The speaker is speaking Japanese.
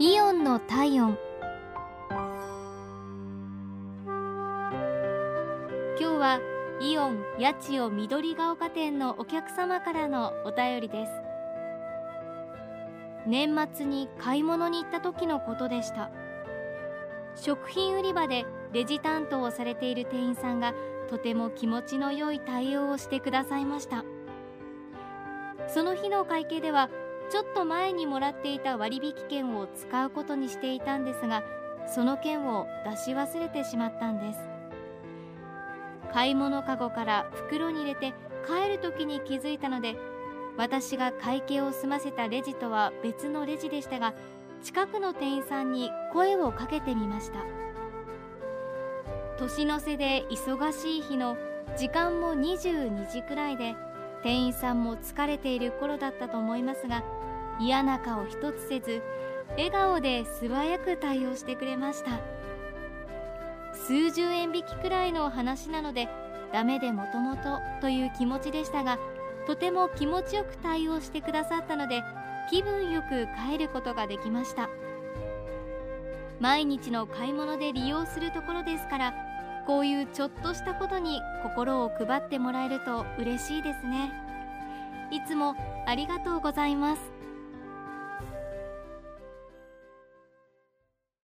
イオンの体温。今日はイオン八千代緑が丘店のお客様からのお便りです。年末に買い物に行った時のことでした。食品売り場でレジ担当をされている店員さんがとても気持ちの良い対応をしてくださいました。その日の会計ではちょっと前にもらっていた割引券を使うことにしていたんですがその券を出し忘れてしまったんです。買い物かごから袋に入れて帰る時に気づいたので私が会計を済ませたレジとは別のレジでしたが近くの店員さんに声をかけてみました。年の瀬で忙しい日の時間も22時くらいで店員さんも疲れている頃だったと思いますが嫌な顔一つせず笑顔で素早く対応してくれました。数十円引きくらいの話なのでダメでもともとという気持ちでしたがとても気持ちよく対応してくださったので気分よく帰ることができました。毎日の買い物で利用するところですからこういうちょっとしたことに心を配ってもらえると嬉しいですね。いつもありがとうございます。